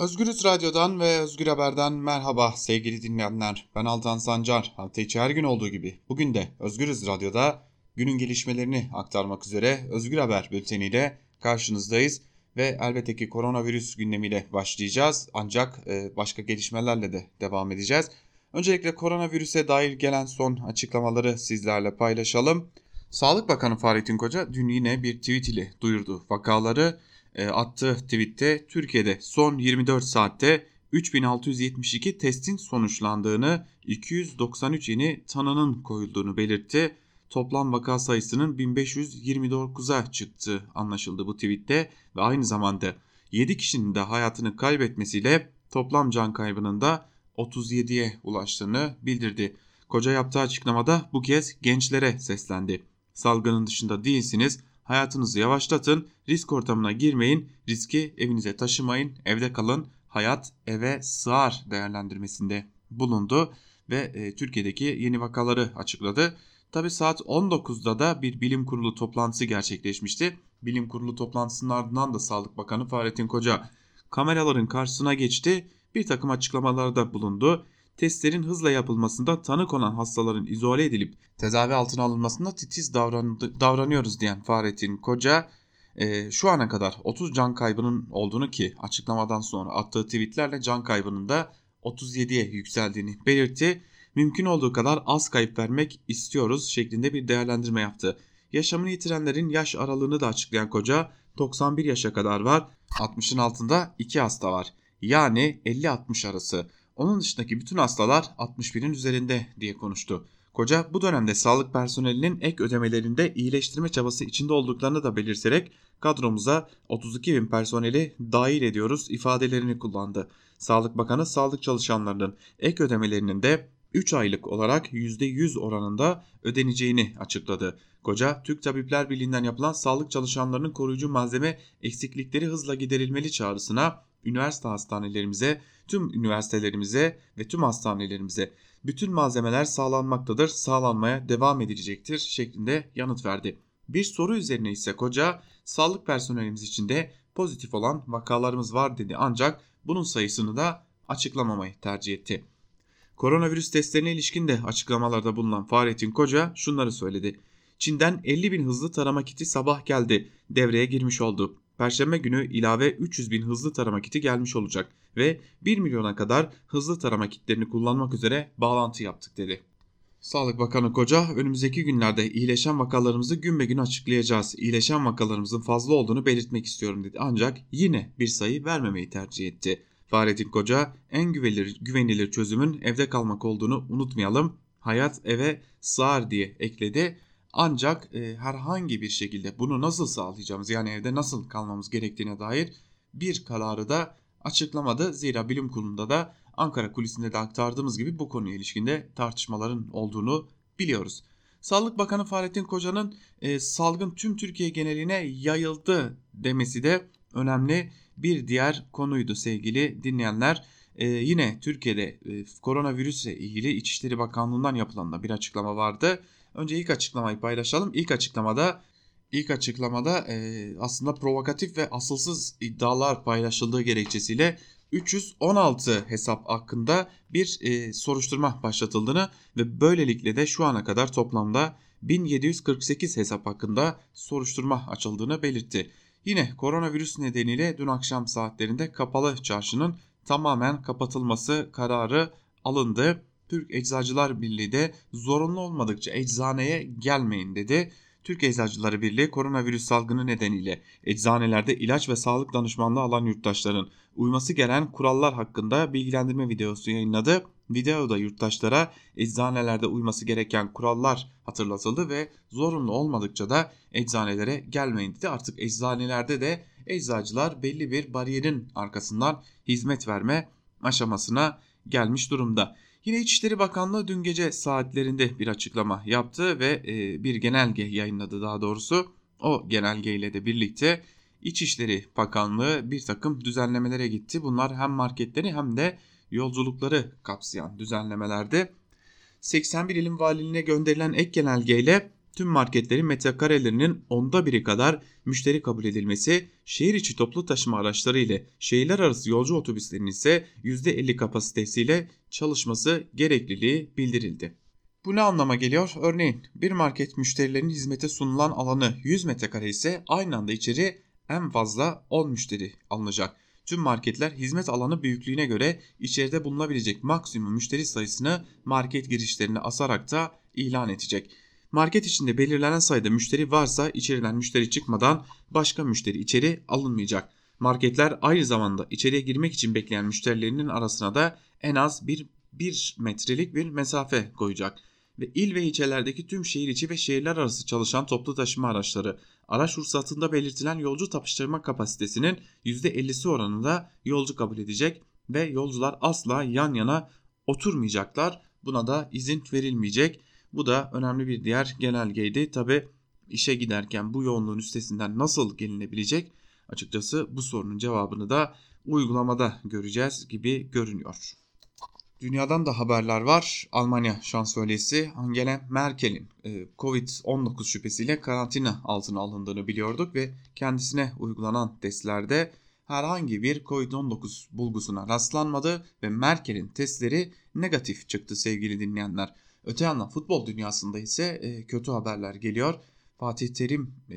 Özgürüz Radyo'dan ve Özgür Haber'den merhaba sevgili dinleyenler. Ben Altan Sancar. Hafta içi her gün olduğu gibi bugün de Özgürüz Radyo'da günün gelişmelerini aktarmak üzere Özgür Haber bülteniyle karşınızdayız. Ve elbette ki koronavirüs gündemiyle başlayacağız ancak e, başka gelişmelerle de devam edeceğiz. Öncelikle koronavirüse dair gelen son açıklamaları sizlerle paylaşalım. Sağlık Bakanı Fahrettin Koca dün yine bir tweet ile duyurdu vakaları e, attığı tweette Türkiye'de son 24 saatte 3672 testin sonuçlandığını, 293 yeni tanının koyulduğunu belirtti. Toplam vaka sayısının 1529'a çıktığı anlaşıldı bu tweette ve aynı zamanda 7 kişinin de hayatını kaybetmesiyle toplam can kaybının da 37'ye ulaştığını bildirdi. Koca yaptığı açıklamada bu kez gençlere seslendi. Salgının dışında değilsiniz, Hayatınızı yavaşlatın, risk ortamına girmeyin, riski evinize taşımayın, evde kalın, hayat eve sığar değerlendirmesinde bulundu ve e, Türkiye'deki yeni vakaları açıkladı. Tabi saat 19'da da bir bilim kurulu toplantısı gerçekleşmişti. Bilim kurulu toplantısının ardından da Sağlık Bakanı Fahrettin Koca kameraların karşısına geçti. Bir takım açıklamalarda bulundu testlerin hızla yapılmasında tanı konan hastaların izole edilip tedavi altına alınmasında titiz davran davranıyoruz diyen Fahrettin Koca e, şu ana kadar 30 can kaybının olduğunu ki açıklamadan sonra attığı tweetlerle can kaybının da 37'ye yükseldiğini belirtti. Mümkün olduğu kadar az kayıp vermek istiyoruz şeklinde bir değerlendirme yaptı. Yaşamını yitirenlerin yaş aralığını da açıklayan koca 91 yaşa kadar var 60'ın altında 2 hasta var. Yani 50-60 arası. Onun dışındaki bütün hastalar 61'in üzerinde diye konuştu. Koca bu dönemde sağlık personelinin ek ödemelerinde iyileştirme çabası içinde olduklarını da belirterek kadromuza 32 bin personeli dahil ediyoruz ifadelerini kullandı. Sağlık Bakanı sağlık çalışanlarının ek ödemelerinin de 3 aylık olarak %100 oranında ödeneceğini açıkladı. Koca, Türk Tabipler Birliği'nden yapılan sağlık çalışanlarının koruyucu malzeme eksiklikleri hızla giderilmeli çağrısına üniversite hastanelerimize, tüm üniversitelerimize ve tüm hastanelerimize bütün malzemeler sağlanmaktadır, sağlanmaya devam edilecektir şeklinde yanıt verdi. Bir soru üzerine ise koca sağlık personelimiz içinde pozitif olan vakalarımız var dedi ancak bunun sayısını da açıklamamayı tercih etti. Koronavirüs testlerine ilişkin de açıklamalarda bulunan Fahrettin Koca şunları söyledi. Çin'den 50 bin hızlı tarama kiti sabah geldi. Devreye girmiş oldu. Perşembe günü ilave 300 bin hızlı tarama kiti gelmiş olacak ve 1 milyona kadar hızlı tarama kitlerini kullanmak üzere bağlantı yaptık dedi. Sağlık Bakanı Koca önümüzdeki günlerde iyileşen vakalarımızı gün be gün açıklayacağız. İyileşen vakalarımızın fazla olduğunu belirtmek istiyorum dedi. Ancak yine bir sayı vermemeyi tercih etti. Fahrettin Koca en güvenilir, güvenilir çözümün evde kalmak olduğunu unutmayalım. Hayat eve sığar diye ekledi. Ancak e, herhangi bir şekilde bunu nasıl sağlayacağımız yani evde nasıl kalmamız gerektiğine dair bir kararı da açıklamadı. Zira bilim kurulunda da Ankara kulisinde de aktardığımız gibi bu konuya ilişkinde tartışmaların olduğunu biliyoruz. Sağlık Bakanı Fahrettin Koca'nın e, salgın tüm Türkiye geneline yayıldı demesi de önemli bir diğer konuydu sevgili dinleyenler. E, yine Türkiye'de e, koronavirüsle ilgili İçişleri Bakanlığı'ndan yapılan da bir açıklama vardı. Önce ilk açıklamayı paylaşalım. İlk açıklamada ilk açıklamada e, aslında provokatif ve asılsız iddialar paylaşıldığı gerekçesiyle 316 hesap hakkında bir e, soruşturma başlatıldığını ve böylelikle de şu ana kadar toplamda 1748 hesap hakkında soruşturma açıldığını belirtti. Yine koronavirüs nedeniyle dün akşam saatlerinde kapalı çarşının tamamen kapatılması kararı alındı. Türk Eczacılar Birliği de zorunlu olmadıkça eczaneye gelmeyin dedi. Türk Eczacıları Birliği koronavirüs salgını nedeniyle eczanelerde ilaç ve sağlık danışmanlığı alan yurttaşların uyması gereken kurallar hakkında bilgilendirme videosu yayınladı. Videoda yurttaşlara eczanelerde uyması gereken kurallar hatırlatıldı ve zorunlu olmadıkça da eczanelere gelmeyin dedi. Artık eczanelerde de eczacılar belli bir bariyerin arkasından hizmet verme aşamasına gelmiş durumda. Yine İçişleri Bakanlığı dün gece saatlerinde bir açıklama yaptı ve e, bir genelge yayınladı daha doğrusu. O genelgeyle de birlikte İçişleri Bakanlığı bir takım düzenlemelere gitti. Bunlar hem marketleri hem de yolculukları kapsayan düzenlemelerde. 81 ilim valiliğine gönderilen ek genelgeyle tüm marketlerin metrekarelerinin onda biri kadar müşteri kabul edilmesi, şehir içi toplu taşıma araçları ile şehirler arası yolcu otobüslerinin ise %50 kapasitesiyle çalışması gerekliliği bildirildi. Bu ne anlama geliyor? Örneğin bir market müşterilerin hizmete sunulan alanı 100 metrekare ise aynı anda içeri en fazla 10 müşteri alınacak. Tüm marketler hizmet alanı büyüklüğüne göre içeride bulunabilecek maksimum müşteri sayısını market girişlerine asarak da ilan edecek. Market içinde belirlenen sayıda müşteri varsa içeriden müşteri çıkmadan başka müşteri içeri alınmayacak. Marketler aynı zamanda içeriye girmek için bekleyen müşterilerinin arasına da en az bir 1 metrelik bir mesafe koyacak ve il ve ilçelerdeki tüm şehir içi ve şehirler arası çalışan toplu taşıma araçları araç ruhsatında belirtilen yolcu tapıştırma kapasitesinin %50'si oranında yolcu kabul edecek ve yolcular asla yan yana oturmayacaklar. Buna da izin verilmeyecek. Bu da önemli bir diğer genelgeydi. Tabi işe giderken bu yoğunluğun üstesinden nasıl gelinebilecek? Açıkçası bu sorunun cevabını da uygulamada göreceğiz gibi görünüyor. Dünyadan da haberler var. Almanya şansölyesi Angela Merkel'in e, Covid-19 şüphesiyle karantina altına alındığını biliyorduk ve kendisine uygulanan testlerde herhangi bir Covid-19 bulgusuna rastlanmadı ve Merkel'in testleri negatif çıktı sevgili dinleyenler. Öte yandan futbol dünyasında ise e, kötü haberler geliyor. Fatih Terim e,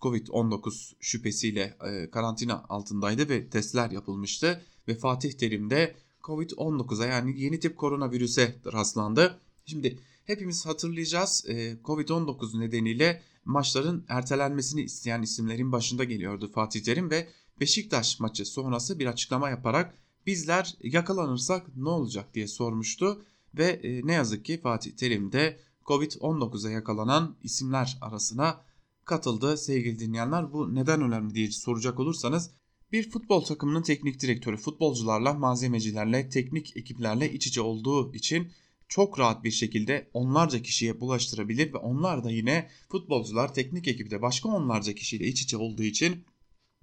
Covid-19 şüphesiyle karantina altındaydı ve testler yapılmıştı ve Fatih Terim de Covid-19'a yani yeni tip koronavirüse rastlandı. Şimdi hepimiz hatırlayacağız e, Covid-19 nedeniyle maçların ertelenmesini isteyen isimlerin başında geliyordu Fatih Terim ve Beşiktaş maçı sonrası bir açıklama yaparak bizler yakalanırsak ne olacak diye sormuştu ve e, ne yazık ki Fatih Terim de Covid-19'a yakalanan isimler arasına katıldı sevgili dinleyenler. Bu neden önemli diye soracak olursanız bir futbol takımının teknik direktörü futbolcularla, malzemecilerle, teknik ekiplerle iç içe olduğu için çok rahat bir şekilde onlarca kişiye bulaştırabilir ve onlar da yine futbolcular teknik ekipte başka onlarca kişiyle iç içe olduğu için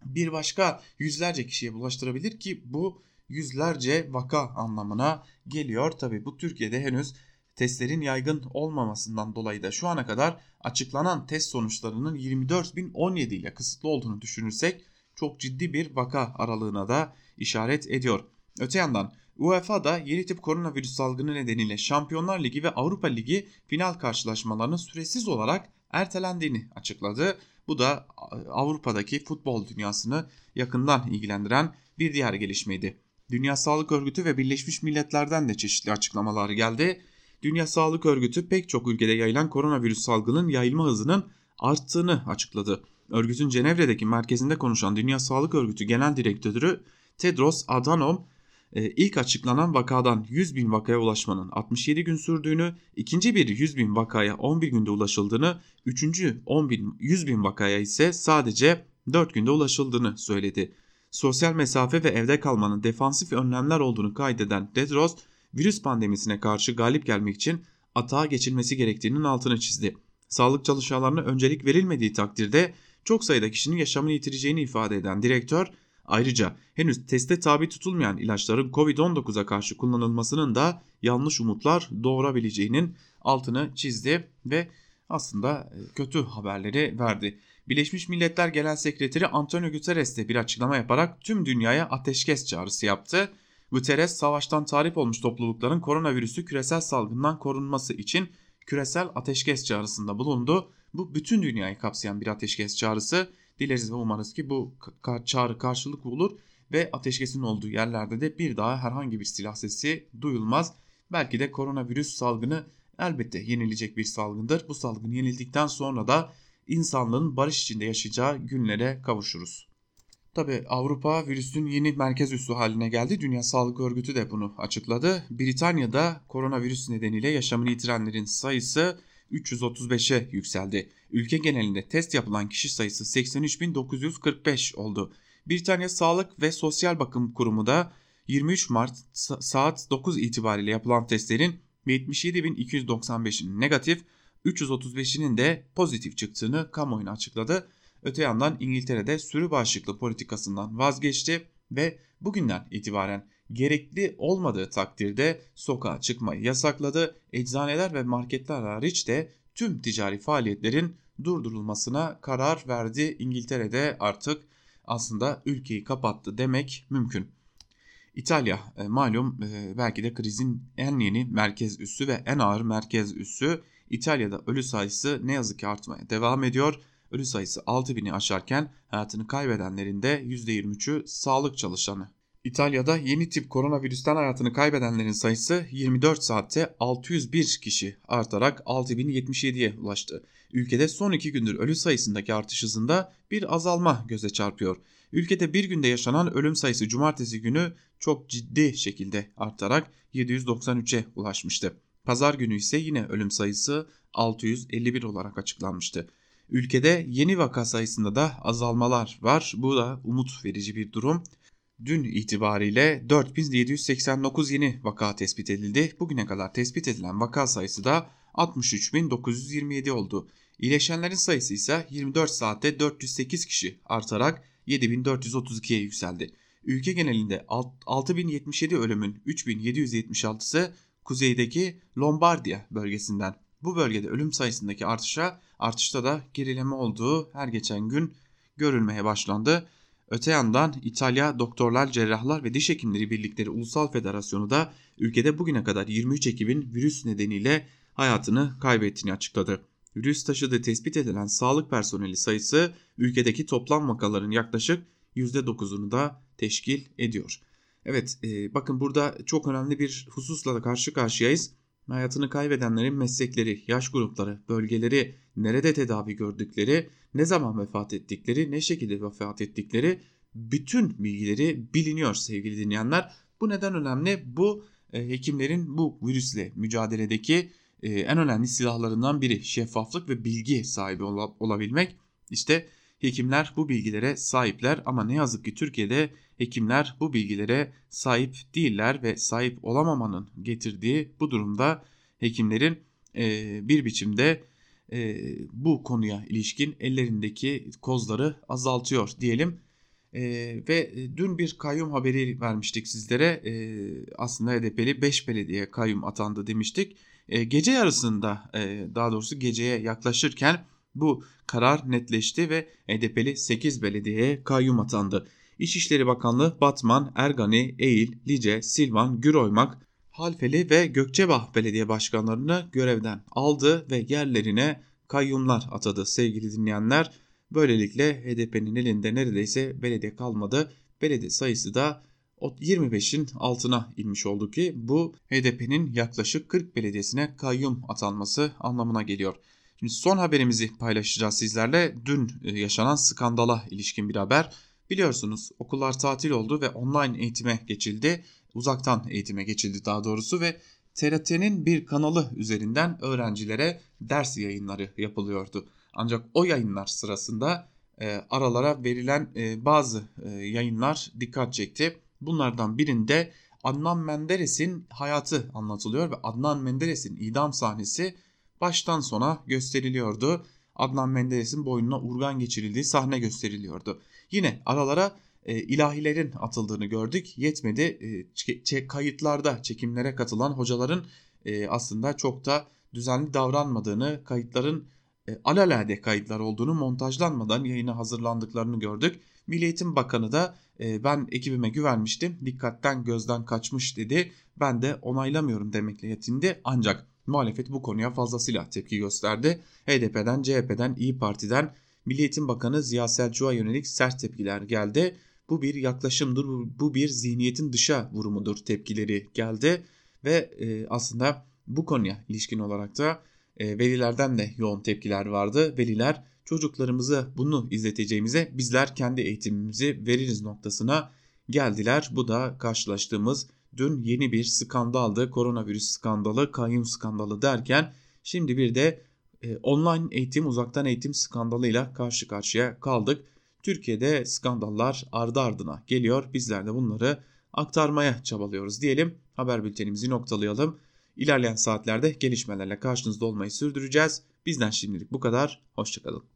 bir başka yüzlerce kişiye bulaştırabilir ki bu yüzlerce vaka anlamına geliyor. Tabi bu Türkiye'de henüz testlerin yaygın olmamasından dolayı da şu ana kadar açıklanan test sonuçlarının 24.017 ile kısıtlı olduğunu düşünürsek çok ciddi bir vaka aralığına da işaret ediyor. Öte yandan UEFA da yeni tip koronavirüs salgını nedeniyle Şampiyonlar Ligi ve Avrupa Ligi final karşılaşmalarının süresiz olarak ertelendiğini açıkladı. Bu da Avrupa'daki futbol dünyasını yakından ilgilendiren bir diğer gelişmeydi. Dünya Sağlık Örgütü ve Birleşmiş Milletler'den de çeşitli açıklamalar geldi. Dünya Sağlık Örgütü pek çok ülkede yayılan koronavirüs salgının yayılma hızının arttığını açıkladı. Örgütün Cenevre'deki merkezinde konuşan Dünya Sağlık Örgütü Genel Direktörü Tedros Adhanom e, ilk açıklanan vakadan 100 bin vakaya ulaşmanın 67 gün sürdüğünü, ikinci bir 100 bin vakaya 11 günde ulaşıldığını, üçüncü 10 bin, 100 bin vakaya ise sadece 4 günde ulaşıldığını söyledi. Sosyal mesafe ve evde kalmanın defansif önlemler olduğunu kaydeden Tedros, virüs pandemisine karşı galip gelmek için atağa geçilmesi gerektiğinin altını çizdi. Sağlık çalışanlarına öncelik verilmediği takdirde çok sayıda kişinin yaşamını yitireceğini ifade eden direktör ayrıca henüz teste tabi tutulmayan ilaçların Covid-19'a karşı kullanılmasının da yanlış umutlar doğurabileceğinin altını çizdi ve aslında e, kötü haberleri verdi. Birleşmiş Milletler Genel Sekreteri Antonio Guterres de bir açıklama yaparak tüm dünyaya ateşkes çağrısı yaptı. Guterres savaştan tarif olmuş toplulukların koronavirüsü küresel salgından korunması için küresel ateşkes çağrısında bulundu bu bütün dünyayı kapsayan bir ateşkes çağrısı. Dileriz ve umarız ki bu çağrı karşılık bulur ve ateşkesin olduğu yerlerde de bir daha herhangi bir silah sesi duyulmaz. Belki de koronavirüs salgını elbette yenilecek bir salgındır. Bu salgın yenildikten sonra da insanlığın barış içinde yaşayacağı günlere kavuşuruz. Tabi Avrupa virüsün yeni merkez üssü haline geldi. Dünya Sağlık Örgütü de bunu açıkladı. Britanya'da koronavirüs nedeniyle yaşamını yitirenlerin sayısı 335'e yükseldi. Ülke genelinde test yapılan kişi sayısı 83.945 oldu. Britanya Sağlık ve Sosyal Bakım Kurumu da 23 Mart saat 9 itibariyle yapılan testlerin 77.295'inin negatif, 335'inin de pozitif çıktığını kamuoyuna açıkladı. Öte yandan İngiltere'de sürü bağışıklığı politikasından vazgeçti ve bugünden itibaren gerekli olmadığı takdirde sokağa çıkmayı yasakladı. Eczaneler ve marketler hariç de tüm ticari faaliyetlerin durdurulmasına karar verdi. İngiltere'de artık aslında ülkeyi kapattı demek mümkün. İtalya e, malum e, belki de krizin en yeni merkez üssü ve en ağır merkez üssü. İtalya'da ölü sayısı ne yazık ki artmaya devam ediyor. Ölü sayısı 6000'i aşarken hayatını kaybedenlerin de %23'ü sağlık çalışanı. İtalya'da yeni tip koronavirüsten hayatını kaybedenlerin sayısı 24 saatte 601 kişi artarak 6077'ye ulaştı. Ülkede son iki gündür ölü sayısındaki artış hızında bir azalma göze çarpıyor. Ülkede bir günde yaşanan ölüm sayısı cumartesi günü çok ciddi şekilde artarak 793'e ulaşmıştı. Pazar günü ise yine ölüm sayısı 651 olarak açıklanmıştı. Ülkede yeni vaka sayısında da azalmalar var. Bu da umut verici bir durum. Dün itibariyle 4789 yeni vaka tespit edildi. Bugüne kadar tespit edilen vaka sayısı da 63.927 oldu. İyileşenlerin sayısı ise 24 saatte 408 kişi artarak 7432'ye yükseldi. Ülke genelinde 6077 ölümün 3776'sı kuzeydeki Lombardiya bölgesinden. Bu bölgede ölüm sayısındaki artışa artışta da gerileme olduğu her geçen gün görülmeye başlandı. Öte yandan İtalya Doktorlar, Cerrahlar ve Diş Hekimleri Birlikleri Ulusal Federasyonu da ülkede bugüne kadar 23 ekibin virüs nedeniyle hayatını kaybettiğini açıkladı. Virüs taşıdığı tespit edilen sağlık personeli sayısı ülkedeki toplam vakaların yaklaşık %9'unu da teşkil ediyor. Evet e, bakın burada çok önemli bir hususla da karşı karşıyayız. Hayatını kaybedenlerin meslekleri, yaş grupları, bölgeleri, nerede tedavi gördükleri, ne zaman vefat ettikleri, ne şekilde vefat ettikleri bütün bilgileri biliniyor sevgili dinleyenler. Bu neden önemli? Bu e, hekimlerin bu virüsle mücadeledeki e, en önemli silahlarından biri şeffaflık ve bilgi sahibi ol, olabilmek. İşte hekimler bu bilgilere sahipler ama ne yazık ki Türkiye'de hekimler bu bilgilere sahip değiller ve sahip olamamanın getirdiği bu durumda hekimlerin e, bir biçimde e, bu konuya ilişkin ellerindeki kozları azaltıyor diyelim. E, ve dün bir kayyum haberi vermiştik sizlere. E, aslında HDP'li 5 belediye kayyum atandı demiştik. E, gece yarısında e, daha doğrusu geceye yaklaşırken bu karar netleşti ve HDP'li 8 belediyeye kayyum atandı. İçişleri Bakanlığı Batman, Ergani, Eğil, Lice, Silvan, Güroymak, Halfeli ve Gökçebah belediye başkanlarını görevden aldı ve yerlerine kayyumlar atadı sevgili dinleyenler. Böylelikle HDP'nin elinde neredeyse belediye kalmadı. Belediye sayısı da 25'in altına inmiş oldu ki bu HDP'nin yaklaşık 40 belediyesine kayyum atanması anlamına geliyor. Şimdi son haberimizi paylaşacağız sizlerle. Dün e, yaşanan skandala ilişkin bir haber. Biliyorsunuz okullar tatil oldu ve online eğitime geçildi. Uzaktan eğitime geçildi daha doğrusu ve TRT'nin bir kanalı üzerinden öğrencilere ders yayınları yapılıyordu. Ancak o yayınlar sırasında e, aralara verilen e, bazı e, yayınlar dikkat çekti. Bunlardan birinde Adnan Menderes'in hayatı anlatılıyor ve Adnan Menderes'in idam sahnesi baştan sona gösteriliyordu. Adnan Menderes'in boynuna urgan geçirildiği sahne gösteriliyordu. Yine aralara e, ilahilerin atıldığını gördük. Yetmedi e, kayıtlarda çekimlere katılan hocaların e, aslında çok da düzenli davranmadığını, kayıtların e, alalade kayıtlar olduğunu montajlanmadan yayına hazırlandıklarını gördük. Milli Eğitim Bakanı da e, ben ekibime güvenmiştim dikkatten gözden kaçmış dedi. Ben de onaylamıyorum demekle yetindi ancak muhalefet bu konuya fazlasıyla tepki gösterdi. HDP'den, CHP'den, İyi Parti'den Milli Bakanı Ziya Selçuk'a yönelik sert tepkiler geldi. Bu bir yaklaşımdır, bu bir zihniyetin dışa vurumudur tepkileri geldi. Ve e, aslında bu konuya ilişkin olarak da e, velilerden de yoğun tepkiler vardı. Veliler çocuklarımızı bunu izleteceğimize bizler kendi eğitimimizi veririz noktasına geldiler. Bu da karşılaştığımız dün yeni bir skandaldı. Koronavirüs skandalı, kayyum skandalı derken şimdi bir de e, online eğitim, uzaktan eğitim skandalıyla karşı karşıya kaldık. Türkiye'de skandallar ardı ardına geliyor. Bizler de bunları aktarmaya çabalıyoruz diyelim. Haber bültenimizi noktalayalım. İlerleyen saatlerde gelişmelerle karşınızda olmayı sürdüreceğiz. Bizden şimdilik bu kadar. Hoşçakalın.